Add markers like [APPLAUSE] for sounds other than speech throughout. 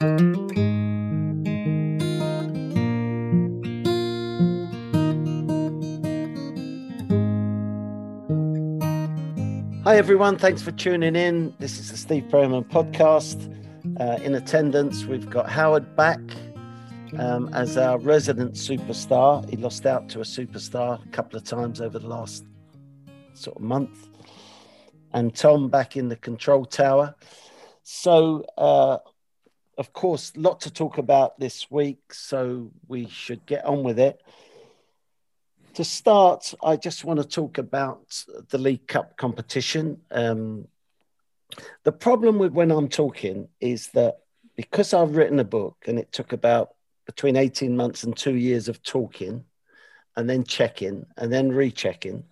Hi, everyone. Thanks for tuning in. This is the Steve Perryman podcast. Uh, in attendance, we've got Howard back um, as our resident superstar. He lost out to a superstar a couple of times over the last sort of month. And Tom back in the control tower. So, uh, of course, lot to talk about this week. So, we should get on with it. To start, I just want to talk about the League Cup competition. Um, the problem with when I'm talking is that because I've written a book and it took about between 18 months and two years of talking and then checking and then rechecking.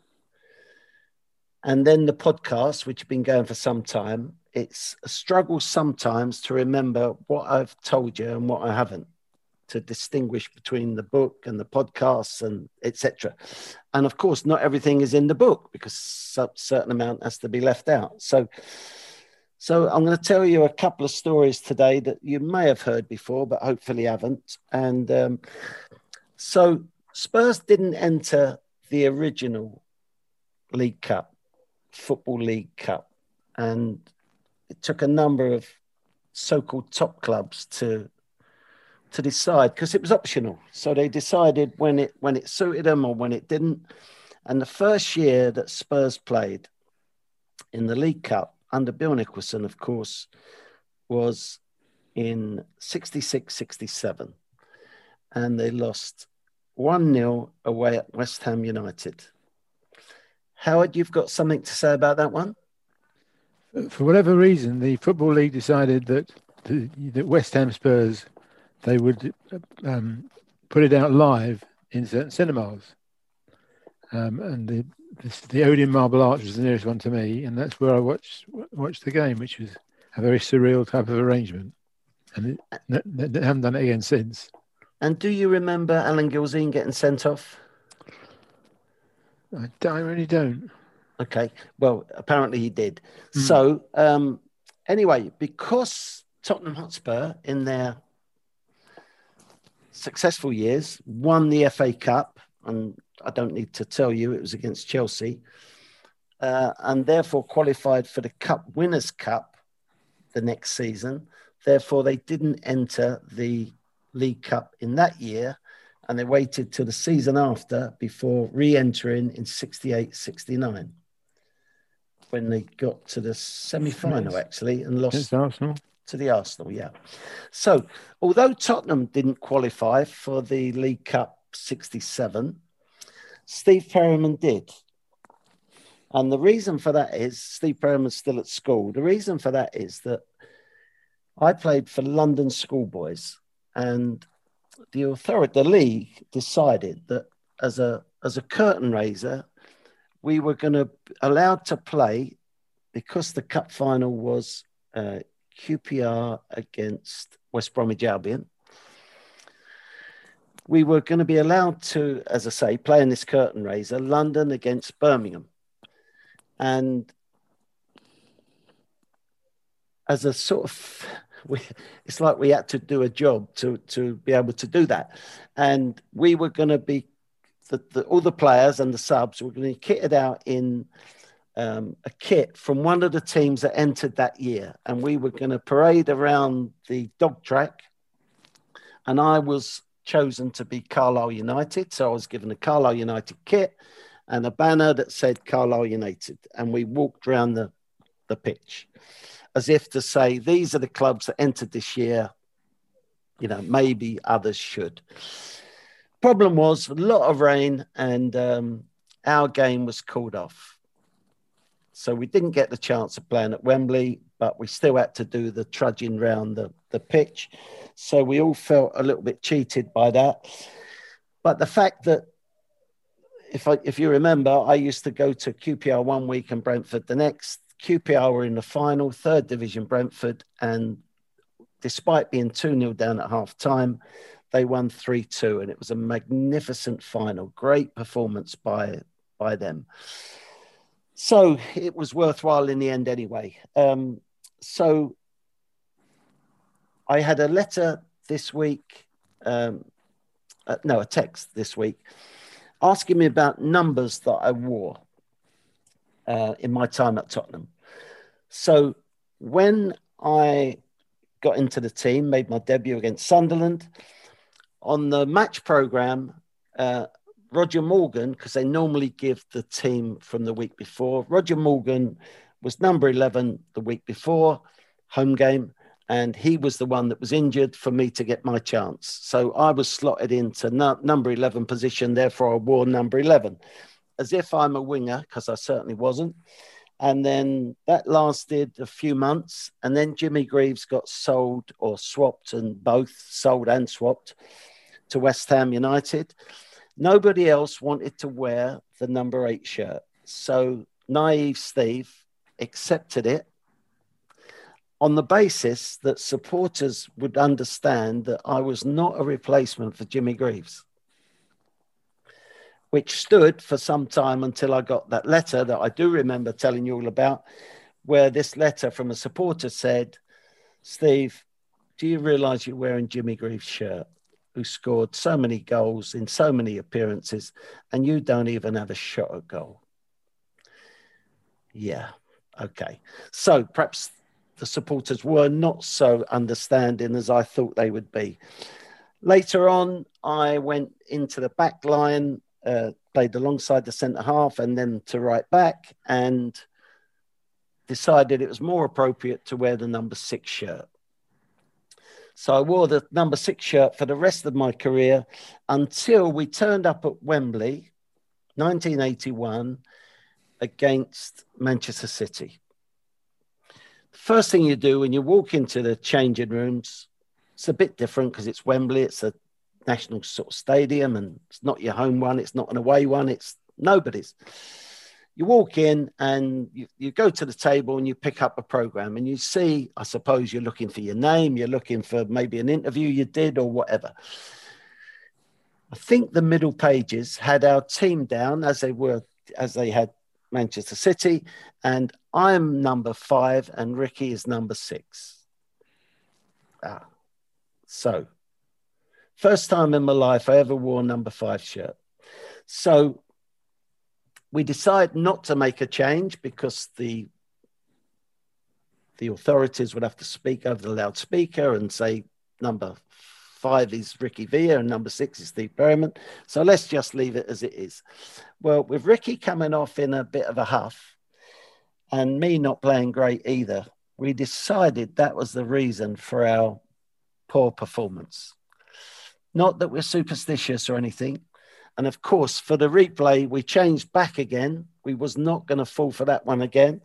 And then the podcast, which has been going for some time, it's a struggle sometimes to remember what I've told you and what I haven't to distinguish between the book and the podcasts and etc. And of course, not everything is in the book because a certain amount has to be left out. So, so I'm going to tell you a couple of stories today that you may have heard before, but hopefully haven't. And um, so Spurs didn't enter the original League Cup, Football League Cup, and it took a number of so-called top clubs to to decide because it was optional. So they decided when it when it suited them or when it didn't. And the first year that Spurs played in the League Cup under Bill Nicholson, of course, was in 66 67. And they lost 1 0 away at West Ham United. Howard, you've got something to say about that one? For whatever reason, the Football League decided that, that West Ham Spurs they would um, put it out live in certain cinemas. Um, and the, this, the Odeon Marble Arch was the nearest one to me, and that's where I watched watched the game, which was a very surreal type of arrangement. And it, they haven't done it again since. And do you remember Alan Gilzean getting sent off? I, I really don't. Okay. Well, apparently he did. Mm. So, um, anyway, because Tottenham Hotspur in their successful years, won the FA Cup, and I don't need to tell you it was against Chelsea, uh, and therefore qualified for the Cup Winners' Cup the next season. Therefore, they didn't enter the League Cup in that year, and they waited till the season after before re entering in 68 69 when they got to the semi final, actually, and lost. Arsenal to the Arsenal, yeah. So, although Tottenham didn't qualify for the League Cup 67, Steve Perryman did. And the reason for that is Steve Perryman's still at school. The reason for that is that I played for London schoolboys, and the authority, the league, decided that as a as a curtain raiser, we were going to allowed to play because the cup final was uh, QPR against West Bromwich Albion. We were going to be allowed to, as I say, play in this curtain raiser, London against Birmingham. And as a sort of, [LAUGHS] we, it's like we had to do a job to, to be able to do that. And we were going to be, the, the, all the players and the subs were going to be kitted out in um, a kit from one of the teams that entered that year, and we were going to parade around the dog track. And I was chosen to be Carlisle United, so I was given a Carlisle United kit and a banner that said Carlisle United, and we walked around the the pitch as if to say these are the clubs that entered this year. You know, maybe others should. Problem was a lot of rain, and um, our game was called off so we didn't get the chance of playing at Wembley, but we still had to do the trudging round the, the pitch. So we all felt a little bit cheated by that. But the fact that if I, if you remember, I used to go to QPR one week and Brentford the next. QPR were in the final, third division Brentford, and despite being 2 0 down at half time, they won 3 2, and it was a magnificent final. Great performance by, by them. So it was worthwhile in the end anyway. Um, so I had a letter this week, um, uh, no, a text this week, asking me about numbers that I wore uh, in my time at Tottenham. So when I got into the team, made my debut against Sunderland, on the match program, uh, Roger Morgan, because they normally give the team from the week before. Roger Morgan was number 11 the week before, home game, and he was the one that was injured for me to get my chance. So I was slotted into no, number 11 position, therefore I wore number 11, as if I'm a winger, because I certainly wasn't. And then that lasted a few months. And then Jimmy Greaves got sold or swapped, and both sold and swapped to West Ham United. Nobody else wanted to wear the number eight shirt. So naive Steve accepted it on the basis that supporters would understand that I was not a replacement for Jimmy Greaves, which stood for some time until I got that letter that I do remember telling you all about, where this letter from a supporter said, Steve, do you realize you're wearing Jimmy Greaves' shirt? who scored so many goals in so many appearances, and you don't even have a shot at goal. Yeah, okay. So perhaps the supporters were not so understanding as I thought they would be. Later on, I went into the back line, uh, played alongside the centre half, and then to right back, and decided it was more appropriate to wear the number six shirt. So I wore the number six shirt for the rest of my career until we turned up at Wembley, 1981, against Manchester City. The first thing you do when you walk into the changing rooms, it's a bit different because it's Wembley, it's a national sort of stadium, and it's not your home one, it's not an away one, it's nobody's you walk in and you, you go to the table and you pick up a program and you see, I suppose you're looking for your name, you're looking for maybe an interview you did or whatever. I think the middle pages had our team down as they were, as they had Manchester City, and I'm number five and Ricky is number six. Ah, so first time in my life I ever wore number five shirt. So we decide not to make a change because the the authorities would have to speak over the loudspeaker and say number five is Ricky Villa and number six is Steve Perryman. So let's just leave it as it is. Well, with Ricky coming off in a bit of a huff and me not playing great either, we decided that was the reason for our poor performance. Not that we're superstitious or anything, and of course, for the replay, we changed back again. We was not going to fall for that one again.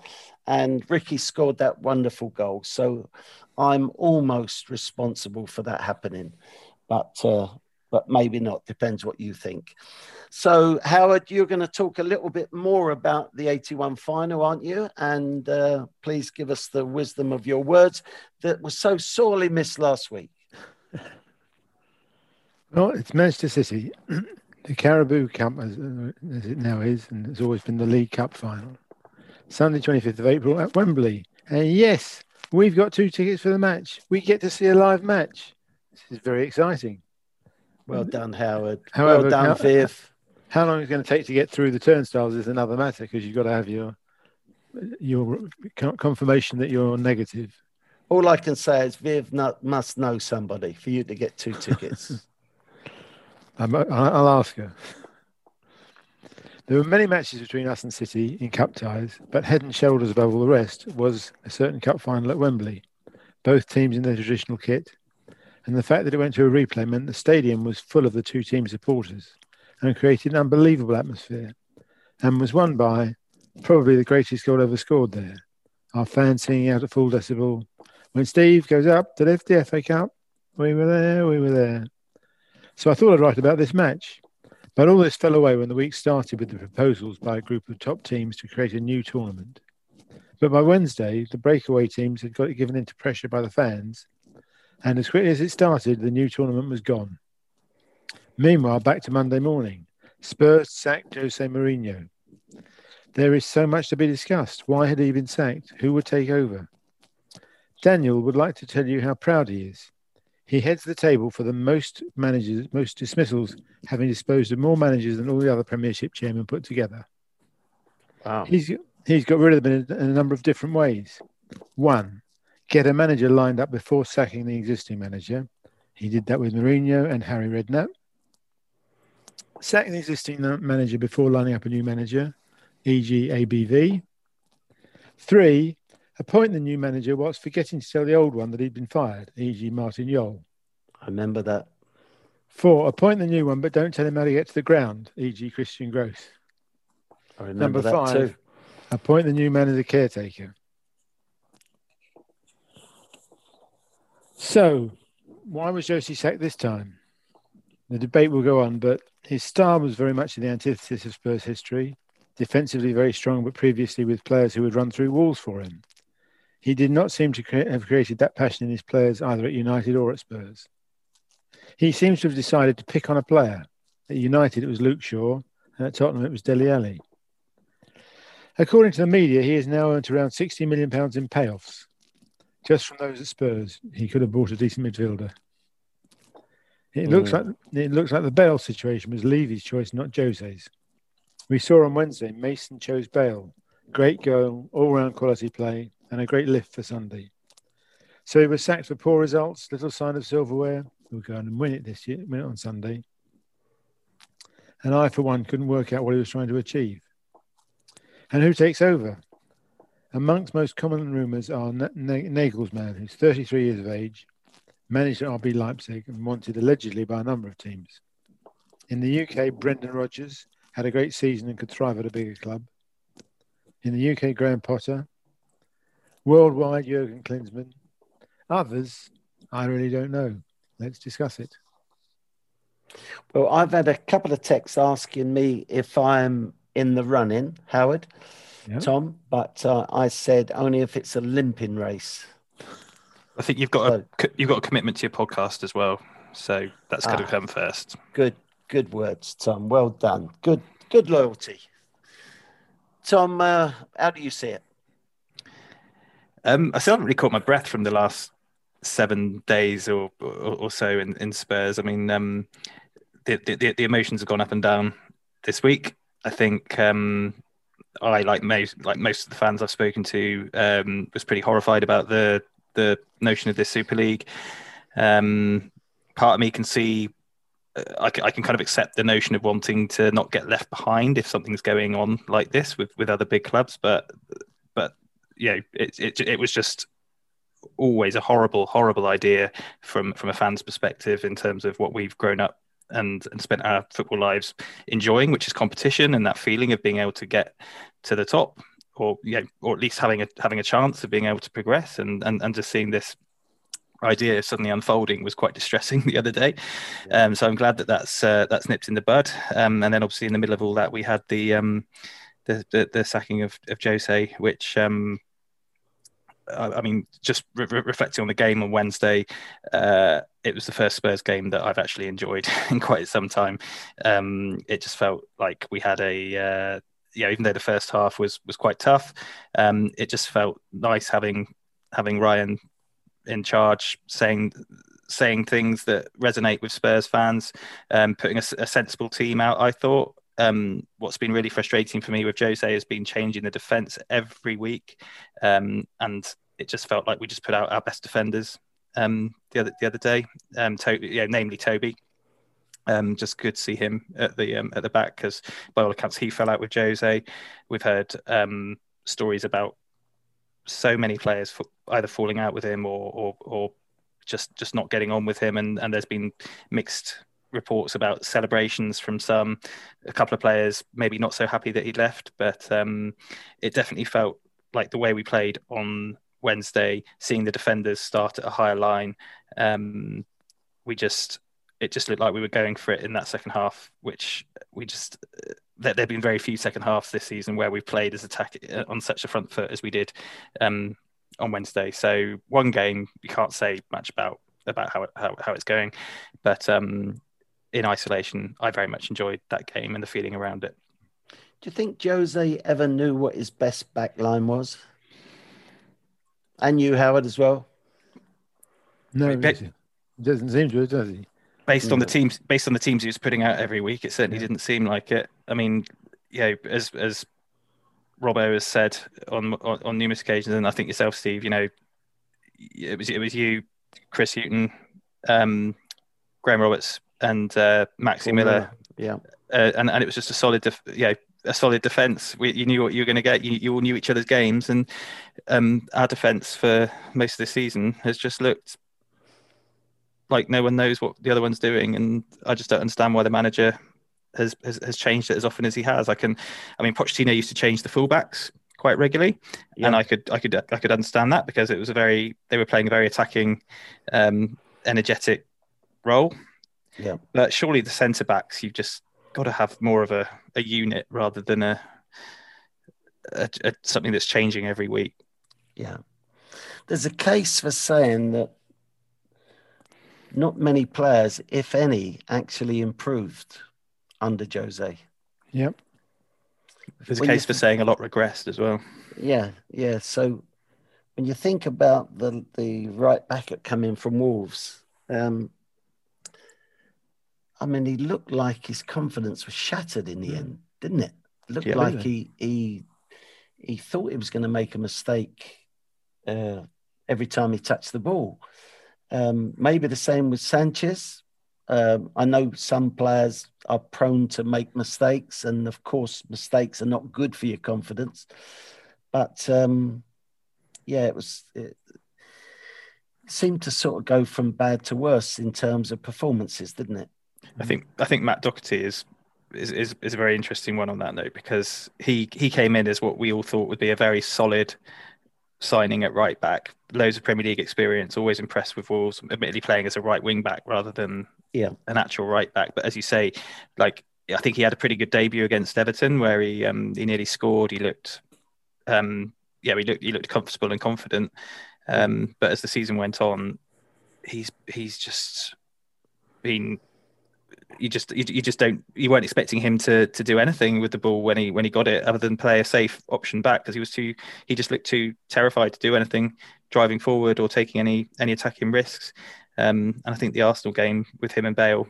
And Ricky scored that wonderful goal. So I'm almost responsible for that happening. But uh, but maybe not. Depends what you think. So, Howard, you're going to talk a little bit more about the 81 final, aren't you? And uh, please give us the wisdom of your words that was so sorely missed last week. [LAUGHS] Well, it's Manchester City. [CLEARS THROAT] the Carabao Cup, as, uh, as, it now is, and it's always been the League Cup final. Sunday, 25th of April at Wembley. And yes, we've got two tickets for the match. We get to see a live match. This is very exciting. Well done, Howard. However, well done, how, Viv. How long it's going to take to get through the turnstiles is another matter because you've got to have your your confirmation that you're negative. All I can say is Viv not, must know somebody for you to get two tickets. [LAUGHS] I'll ask her. There were many matches between us and City in cup ties, but head and shoulders above all the rest was a certain cup final at Wembley, both teams in their traditional kit. And the fact that it went to a replay meant the stadium was full of the two team supporters and created an unbelievable atmosphere and was won by probably the greatest goal ever scored there. Our fans singing out at full decibel. When Steve goes up to lift the FA Cup, we were there, we were there. So I thought I'd write about this match. But all this fell away when the week started with the proposals by a group of top teams to create a new tournament. But by Wednesday, the breakaway teams had got given into pressure by the fans, and as quickly as it started, the new tournament was gone. Meanwhile, back to Monday morning. Spurs sacked Jose Mourinho. There is so much to be discussed. Why had he been sacked? Who would take over? Daniel would like to tell you how proud he is. He heads the table for the most managers, most dismissals, having disposed of more managers than all the other Premiership chairmen put together. Wow. He's he's got rid of them in a, in a number of different ways. One, get a manager lined up before sacking the existing manager. He did that with Mourinho and Harry Redknapp. Sack the existing manager before lining up a new manager, e.g., ABV. Three, appoint the new manager whilst forgetting to tell the old one that he'd been fired, e.g., Martin Jol. I remember that. Four, appoint the new one but don't tell him how to get to the ground, e.g., Christian Gross. I remember Number that five, too. appoint the new manager caretaker. So, why was Josie sacked this time? The debate will go on, but his style was very much in the antithesis of Spurs history. Defensively very strong, but previously with players who would run through walls for him. He did not seem to cre- have created that passion in his players either at United or at Spurs. He seems to have decided to pick on a player. At United, it was Luke Shaw, and at Tottenham, it was Dele Alli. According to the media, he has now earned around £60 million in payoffs. Just from those at Spurs, he could have bought a decent midfielder. It looks Mm. like it looks like the Bale situation was Levy's choice, not Jose's. We saw on Wednesday Mason chose Bale. Great goal, all round quality play, and a great lift for Sunday. So he was sacked for poor results, little sign of silverware. We'll go and win it this year, win it on Sunday. And I, for one, couldn't work out what he was trying to achieve. And who takes over? Amongst most common rumours are Na- Na- Nagelsmann, who's 33 years of age, managed at RB Leipzig and wanted allegedly by a number of teams. In the UK, Brendan Rodgers had a great season and could thrive at a bigger club. In the UK, Graham Potter. Worldwide, Jurgen Klinsmann. Others, I really don't know. Let's discuss it. Well, I've had a couple of texts asking me if I'm in the running, Howard, Yeah. Tom, but uh, I said only if it's a limping race. I think you've got a you've got a commitment to your podcast as well, so that's got to Ah. come first. Good, good words, Tom. Well done. Good, good loyalty. Tom, uh, how do you see it? Um, I still haven't really caught my breath from the last seven days or or, or so in, in Spurs. I mean, um, the, the the emotions have gone up and down this week. I think um, I like most like most of the fans I've spoken to um, was pretty horrified about the the notion of this Super League. Um, part of me can see. uh, I can, I can kind of accept the notion of wanting to not get left behind if something's going on like this with, with other big clubs, but but you know, it, it it was just always a horrible, horrible idea from from a fan's perspective in terms of what we've grown up and and spent our football lives enjoying, which is competition and that feeling of being able to get to the top, or yeah, or at least having a having a chance of being able to progress, and and and just seeing this idea suddenly unfolding was quite distressing [LAUGHS] the other day. Um, so I'm glad that that's uh, that's nipped in the bud. Um, and then obviously in the middle of all that, we had the um, the, the the sacking of of Jose, which um, I, I mean, just re- re- reflecting on the game on Wednesday, uh, it was the first Spurs game that I've actually enjoyed [LAUGHS] in quite some time. Um, it just felt like we had a uh, yeah, even though the first half was was quite tough, um, it just felt nice having having Ryan in charge, saying saying things that resonate with Spurs fans, um, putting a sensible team out. I thought. Um, what's been really frustrating for me with Jose has been changing the defense every week, um, and it just felt like we just put out our best defenders um, the other the other day. Um, to, yeah, namely Toby. Um, just good to see him at the um, at the back because by all accounts he fell out with Jose. We've heard stories about so many players f- either falling out with him or, or or just just not getting on with him, and and there's been mixed reports about celebrations from some a couple of players maybe not so happy that he'd left but um it definitely felt like the way we played on Wednesday seeing the defenders start at a higher line um we just it just looked like we were going for it in that second half which we just there have been very few second halves this season where we've played as attack uh, on such a front foot as we did um on Wednesday. So one game you can't say much about about how, how, how it's going but um in isolation, I very much enjoyed that game and the feeling around it. Do you think Jose ever knew what his best back line was? And you, Howard, as well? No, Wait, it Doesn't seem to, does he? Based on the teams, based on the teams he was putting out every week, it certainly didn't seem like it. I mean, you know, as as Robbo has said on, on, on numerous occasions, and I think yourself, Steve, you know, it was it was you, Chris Hughton, um, Graham Roberts, and uh, Maxi Miller. Yeah, uh, and and it was just a solid, def- yeah, a solid defense. We, you knew what you were going to get. You, you all knew each other's games, and um, our defense for most of the season has just looked like no one knows what the other one's doing, and I just don't understand why the manager has, has, has changed it as often as he has. I can, I mean, Pochettino used to change the fullbacks quite regularly, yeah. and I could I could I could understand that because it was a very they were playing a very attacking, um, energetic role. Yeah, but surely the centre backs you've just got to have more of a, a unit rather than a, a, a something that's changing every week. Yeah, there's a case for saying that not many players, if any, actually improved under Jose. Yep. There's a case for saying a lot regressed as well. Yeah, yeah. So when you think about the the right back at coming from Wolves, um, I mean, he looked like his confidence was shattered in the mm. end, didn't it? it looked yeah, like he he he thought he was going to make a mistake uh, every time he touched the ball. Um, maybe the same with Sanchez. Um, I know some players are prone to make mistakes, and of course, mistakes are not good for your confidence. But um, yeah, it was. It seemed to sort of go from bad to worse in terms of performances, didn't it? I think I think Matt Doherty is is, is, is a very interesting one on that note because he he came in as what we all thought would be a very solid signing at right back, loads of Premier League experience, always impressed with Wolves, admittedly playing as a right wing back rather than yeah an actual right back. But as you say, like I think he had a pretty good debut against Everton where he um, he nearly scored. He looked um, yeah, he looked he looked comfortable and confident. Um, but as the season went on, he's he's just been you just you, you, just don't you weren't expecting him to to do anything with the ball when he when he got it other than play a safe option back because he was too he just looked too terrified to do anything driving forward or taking any any attacking risks. Um, and I think the Arsenal game with him and Bale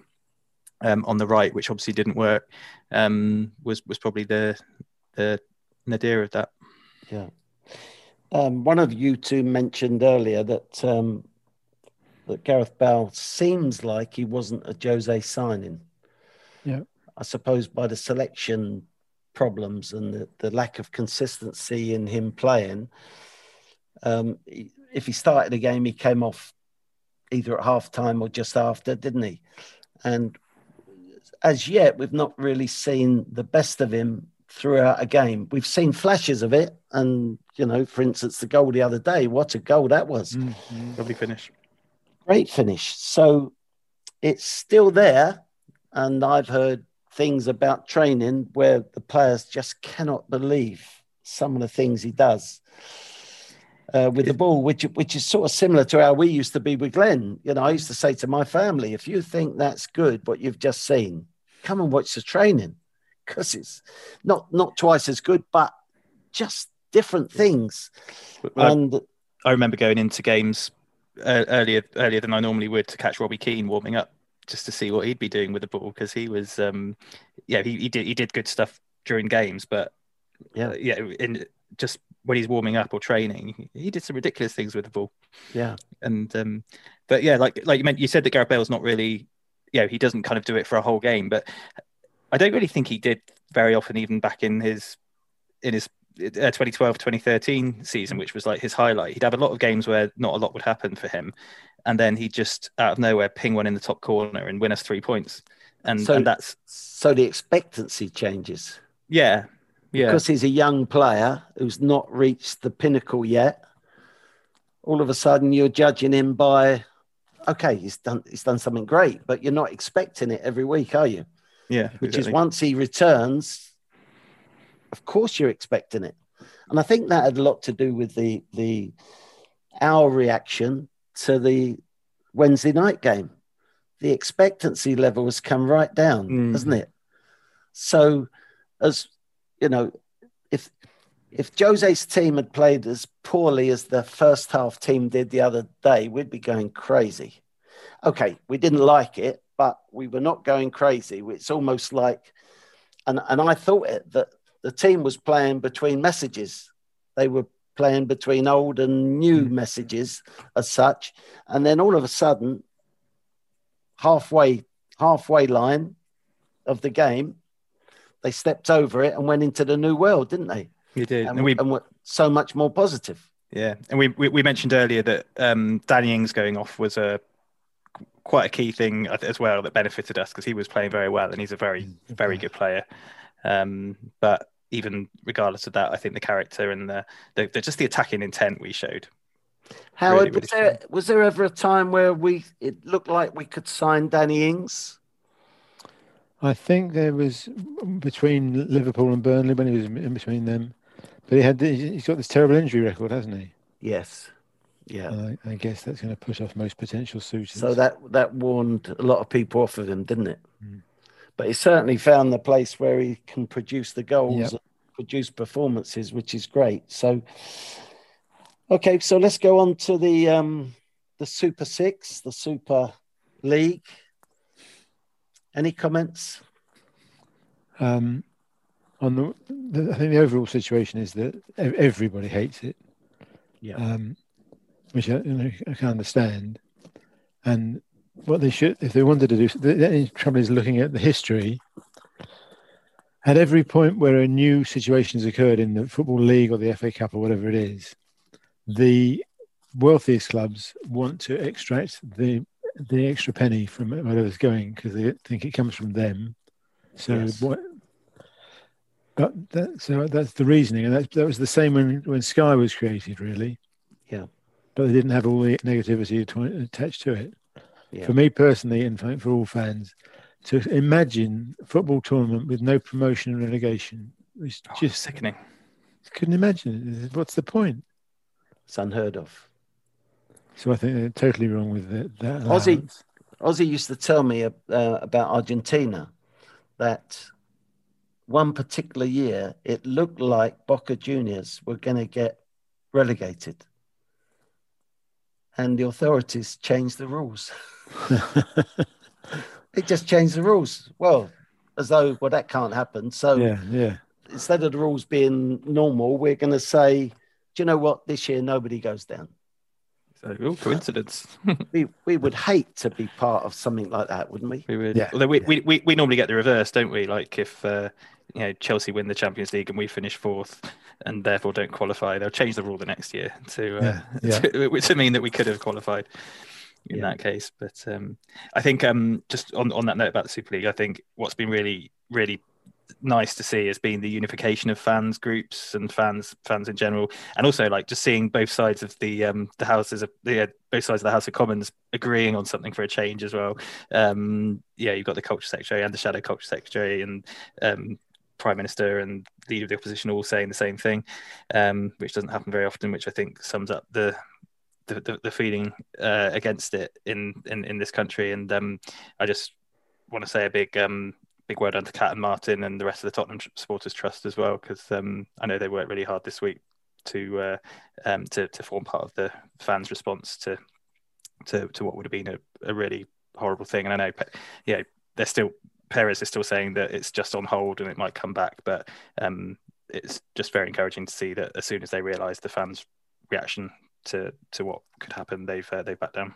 um, on the right which obviously didn't work um, was was probably the the nadir of that. Yeah. Um, one of you two mentioned earlier that um, that Gareth Bale seems like he wasn't a Jose signing. Yeah. I suppose by the selection problems and the, the lack of consistency in him playing, um, if he started a game, he came off either at half time or just after, didn't he? And as yet, we've not really seen the best of him throughout a game. We've seen flashes of it. And, you know, for instance, the goal the other day, what a goal that was. Mm-hmm. Lovely finish. Great finish. So it's still there. And I've heard things about training where the players just cannot believe some of the things he does uh, with the ball, which which is sort of similar to how we used to be with Glenn. You know, I used to say to my family, if you think that's good, what you've just seen, come and watch the training because it's not not twice as good, but just different things. Well, and I remember going into games uh, earlier earlier than I normally would to catch Robbie Keane warming up just to see what he'd be doing with the ball because he was um, yeah he, he did he did good stuff during games but yeah. uh, yeah in just when he's warming up or training he did some ridiculous things with the ball. Yeah. And um but yeah like like you meant you said that Gareth Bale's not really you know he doesn't kind of do it for a whole game but I don't really think he did very often even back in his in his Uh, 2012 2013 season, which was like his highlight. He'd have a lot of games where not a lot would happen for him, and then he'd just out of nowhere ping one in the top corner and win us three points. And, so, and that's so the expectancy changes. Yeah, yeah. Because he's a young player who's not reached the pinnacle yet. All of a sudden, you're judging him by, okay, he's done he's done something great, but you're not expecting it every week, are you? Yeah, which exactly. is once he returns, of course you're expecting it. And I think that had a lot to do with the the our reaction to the Wednesday night game. The expectancy level has come right down, mm. hasn't it? So, as you know, if if Jose's team had played as poorly as the first half team did the other day, we'd be going crazy. okay, we didn't like it, but we were not going crazy. It's almost like, and and I thought it that the team was playing between messages. They were playing between old and new messages as such, and then all of a sudden, halfway halfway line of the game, they stepped over it and went into the new world, didn't they? You did, And, and we and were so much more positive. Yeah, and we we, we mentioned earlier that um, Danny Ings going off was a quite a key thing as well that benefited us because he was playing very well and he's a very very good player. Um, but even regardless of that, I think the character and the, the, the just the attacking intent we showed. Howard, really was, there, was there ever a time where we it looked like we could sign Danny Ings? I think there was between Liverpool and Burnley when he was in between them, but he had he's got this terrible injury record, hasn't he? Yes. Yeah. And I, I guess that's going to push off most potential suitors. So that that warned a lot of people off of him, didn't it? Mm. But he certainly found the place where he can produce the goals, Yep. and produce performances, which is great. So, okay, so let's go on to the um, the Super Six, the Super League. Any comments? um, on the, the, I think the overall situation is that everybody hates it. Yeah. um, which I, you know, I can understand. And what they should, if they wanted to do, the, the trouble is looking at the history. At every point where a new situation has occurred in the Football League or the FA Cup or whatever it is, the wealthiest clubs want to extract the the extra penny from whatever's going because they think it comes from them. So Yes. what? But that, so that's the reasoning, and that, that was the same when when Sky was created, really. Yeah. But they didn't have all the negativity attached to it. Yeah. For me personally, and for, for all fans, to imagine football tournament with no promotion and relegation was Oh, just sickening. couldn't imagine. it. What's the point? It's unheard of. So I think they're totally wrong with that. that Aussie- allowance. Ossie used to tell me uh, about Argentina that one particular year it looked like Boca Juniors were going to get relegated. And the authorities changed the rules. [LAUGHS] [LAUGHS] it just changed the rules. Well, as though, well, that can't happen. So yeah, yeah. instead of the rules being normal, we're going to say, do you know what? This year, nobody goes down. So, oh, coincidence. [LAUGHS] We, we would hate to be part of something like that, wouldn't we? we would. Yeah, Although we, yeah. we, we, we normally get the reverse, don't we? Like if uh, you know Chelsea win the Champions League and we finish fourth and therefore don't qualify, they'll change the rule the next year to, uh, Yeah, [LAUGHS] yeah. to, to mean that we could have qualified in Yeah. that case. But um, I think um, just on, on that note about the Super League, I think what's been really really nice to see has been the unification of fans groups and fans fans in general. And also like just seeing both sides of the um the houses of the uh, both sides of the house of commons agreeing on something for a change as well. Um yeah you've got the culture secretary and the shadow culture secretary and um prime minister and leader of the opposition all saying the same thing um which doesn't happen very often which i think sums up the the, the, the feeling uh, against it in, in in this country. And um i just want to say a big um big word on to Cat and Martin and the rest of the Tottenham Supporters Trust as well, because um, I know they worked really hard this week to uh, um, to to form part of the fans' response to to to what would have been a, a really horrible thing. And I know, Pe- yeah, they're still Perez is still saying that it's just on hold and it might come back, but um, it's just very encouraging to see that as soon as they realise the fans' reaction to to what could happen, they've uh, they've backed down.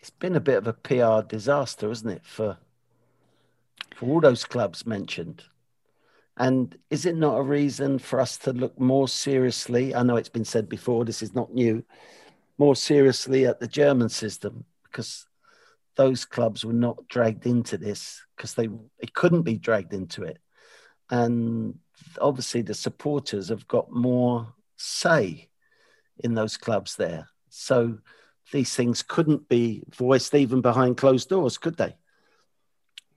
It's been a bit of a PR disaster, isn't it, for for all those clubs mentioned? And is it not a reason for us to look more seriously? I know it's been said before, this is not new, more seriously at the German system because those clubs were not dragged into this because they, they couldn't be dragged into it. And obviously, the supporters have got more say in those clubs there. So these things couldn't be voiced even behind closed doors, could they?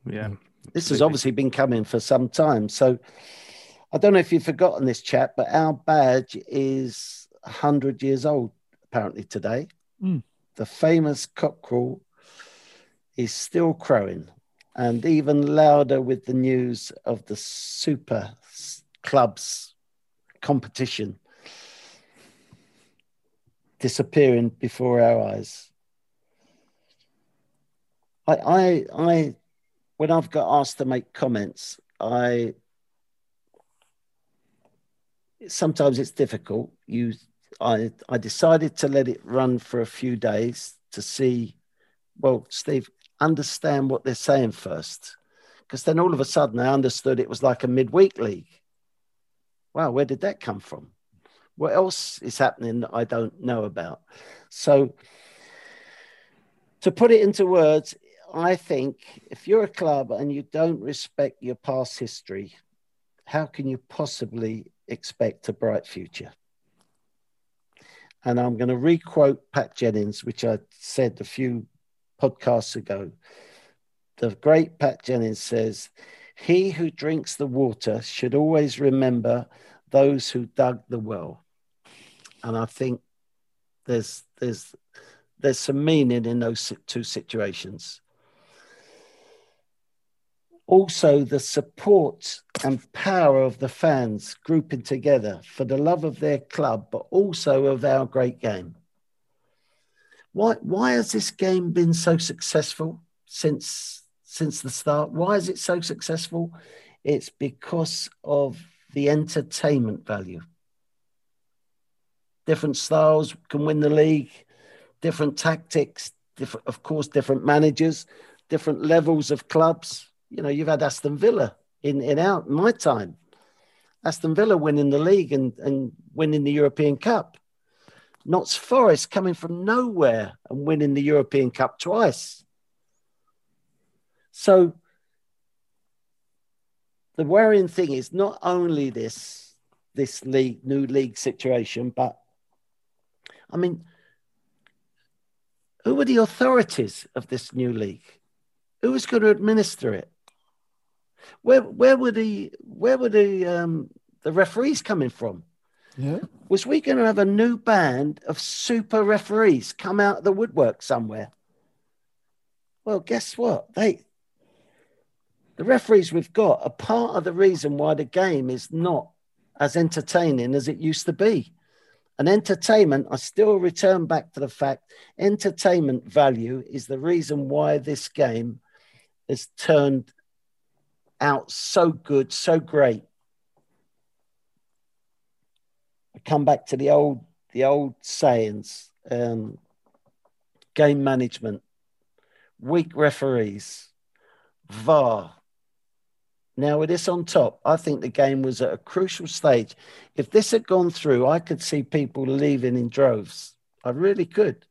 Yeah, This has obviously been coming for some time. So I don't know if you've forgotten this chat, but our badge is 100 years old apparently today. Mm. The famous cockerel is still crowing and even louder with the news of the super clubs competition disappearing before our eyes. I, I, I, when I've got asked to make comments, I sometimes it's difficult. You, I, I decided to let it run for a few days to see. Well, Steve, understand what they're saying first, because then all of a sudden I understood it was like a midweek league. Wow, where did that come from? What else is happening that I don't know about? So, to put it into words, I think if you're a club and you don't respect your past history, how can you possibly expect a bright future? And I'm going to requote Pat Jennings, which I said a few podcasts ago. The great Pat Jennings says, He who drinks the water should always remember those who dug the well. And I think there's there's there's some meaning in those two situations. Also, the support and power of the fans grouping together for the love of their club, but also of our great game. Why, why has this game been so successful since, since the start? Why is it so successful? It's because of the entertainment value. Different styles can win the league, different tactics, different, of course, different managers, different levels of clubs. You know, you've had Aston Villa in, in our my time. Aston Villa winning the league and, and winning the European Cup. Notts Forest coming from nowhere and winning the European Cup twice. So the worrying thing is not only this this league new league situation, but I mean, who are the authorities of this new league? Who is going to administer it? Where where were the where were the um, the referees coming from? Yeah. Was we going to have a new band of super referees come out of the woodwork somewhere? Well, guess what? They the referees we've got are part of the reason why the game is not as entertaining as it used to be. And entertainment, I still return back to the fact entertainment value is the reason why this game has turned out so good, so great. I come back to the old the old sayings, um, game management, weak referees, VAR, now, with this on top, I think the game was at a crucial stage. If this had gone through, I could see people leaving in droves. I really could.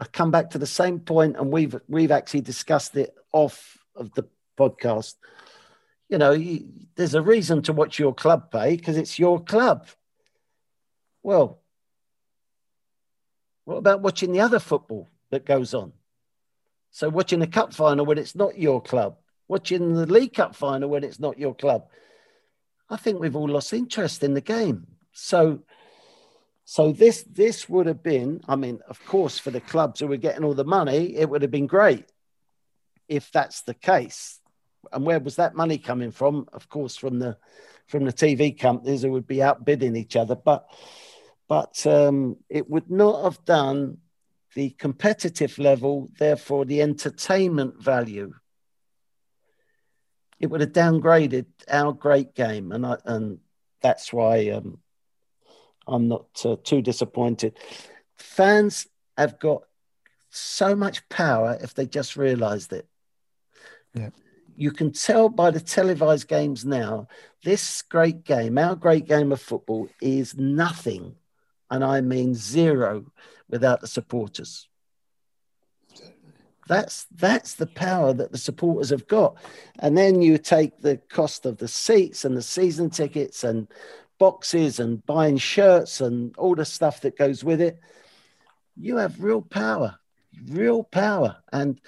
I come back to the same point, and we've we've actually discussed it off of the podcast. You know, you, there's a reason to watch your club play because it's your club. Well, what about watching the other football that goes on? So, watching a cup final when it's not your club watching the League Cup final when it's not your club. I think we've all lost interest in the game. So, so this this would have been, I mean, of course, for the clubs who were getting all the money, it would have been great if that's the case. And where was that money coming from? Of course, from the from the TV companies who would be outbidding each other. But but um, it would not have done the competitive level, therefore the entertainment value it would have downgraded our great game, and I, and that's why um, I'm not uh, too disappointed. Fans have got so much power if they just realised it. Yeah. You can tell by the televised games now, this great game, our great game of football, is nothing, and I mean zero, without the supporters. That's that's the power that the supporters have got. And then you take the cost of the seats and the season tickets and boxes and buying shirts and all the stuff that goes with it. You have real power, real power. And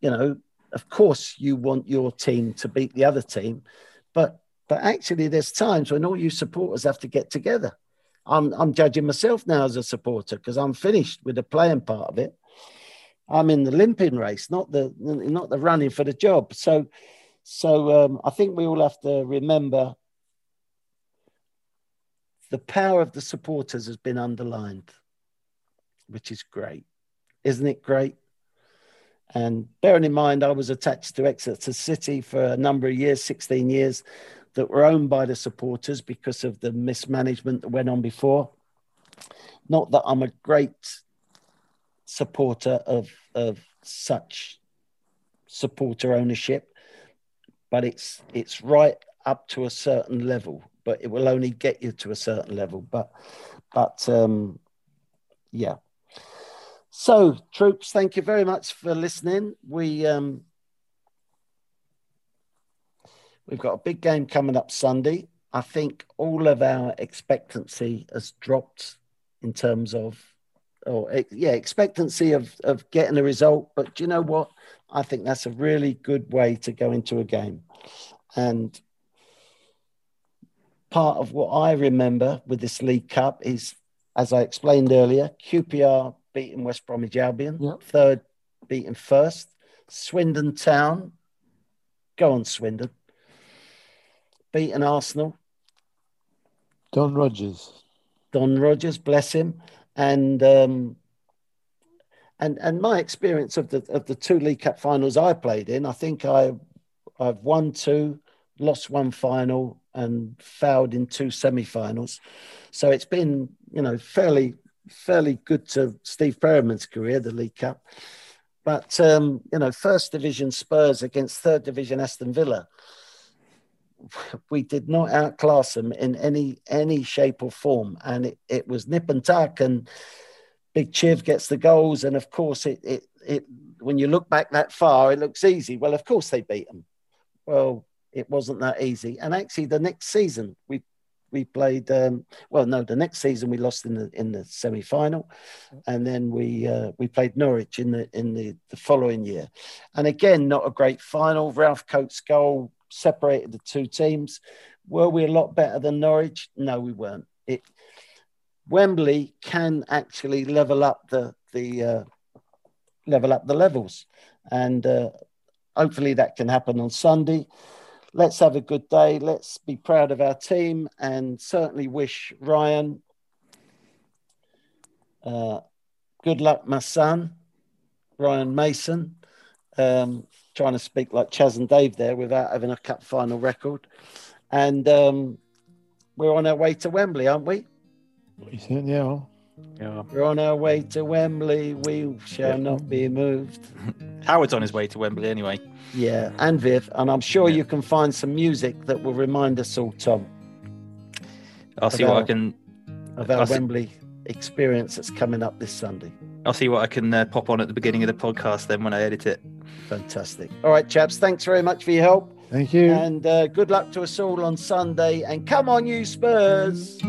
you know, of course you want your team to beat the other team, but but actually there's times when all you supporters have to get together. I'm I'm judging myself now as a supporter because I'm finished with the playing part of it. I'm in the limping race, not the not the running for the job. So, so um, I think we all have to remember the power of the supporters has been underlined, which is great, isn't it? Great. And bearing in mind, I was attached to Exeter City for a number of years, 16 years, that were owned by the supporters because of the mismanagement that went on before. Not that I'm a great supporter of, of such supporter ownership, but it's it's right up to a certain level. But it will only get you to a certain level. But but um, yeah. So troops, thank you very much for listening. We um, we've got a big game coming up Sunday. I think all of our expectancy has dropped in terms of or yeah, expectancy of of getting a result. But do you know what? I think that's a really good way to go into a game. And part of what I remember with this League Cup is, as I explained earlier, QPR beating West Bromwich Albion, yep. third beating first, Swindon Town, go on Swindon, beating Arsenal. Don Rogers. Don Rogers, bless him. And um, and and my experience of the of the two League Cup finals I played in, I think I I've won two, lost one final, and fouled in two semi-finals. So it's been you know fairly fairly good to Steve Perryman's career, the League Cup. But um, you know, first division Spurs against third division Aston Villa, we did not outclass them in any any shape or form, and it, it was nip and tuck and Big Chiv gets the goals, and of course, it, it it when you look back that far, it looks easy. Well, of course they beat them. Well, it wasn't that easy. And actually, the next season we we played. Um, well, no, the next season we lost in the in the semi final, and then we uh, we played Norwich in the in the the following year, and again not a great final. Ralph Coates' goal separated the two teams. Were we a lot better than Norwich? No, we weren't. It Wembley can actually level up the the uh, level up the levels, and uh, hopefully that can happen on Sunday. Let's have a good day. Let's be proud of our team, and certainly wish Ryan uh, good luck, my son, Ryan Mason. Um, trying to speak like Chas and Dave there without having a cup final record, and um, we're on our way to Wembley, aren't we? We certainly are. Yeah. We're on our way to Wembley. We shall not be moved. [LAUGHS] Howard's on his way to Wembley anyway. Yeah, and Viv, and I'm sure yeah. you can find some music that will remind us all, Tom. I'll see what I can of our I'll Wembley see... experience that's coming up this Sunday. I'll see what I can uh, pop on at the beginning of the podcast then when I edit it. Fantastic. All right, chaps. Thanks very much for your help. Thank you. And uh, good luck to us all on Sunday. And come on, you Spurs.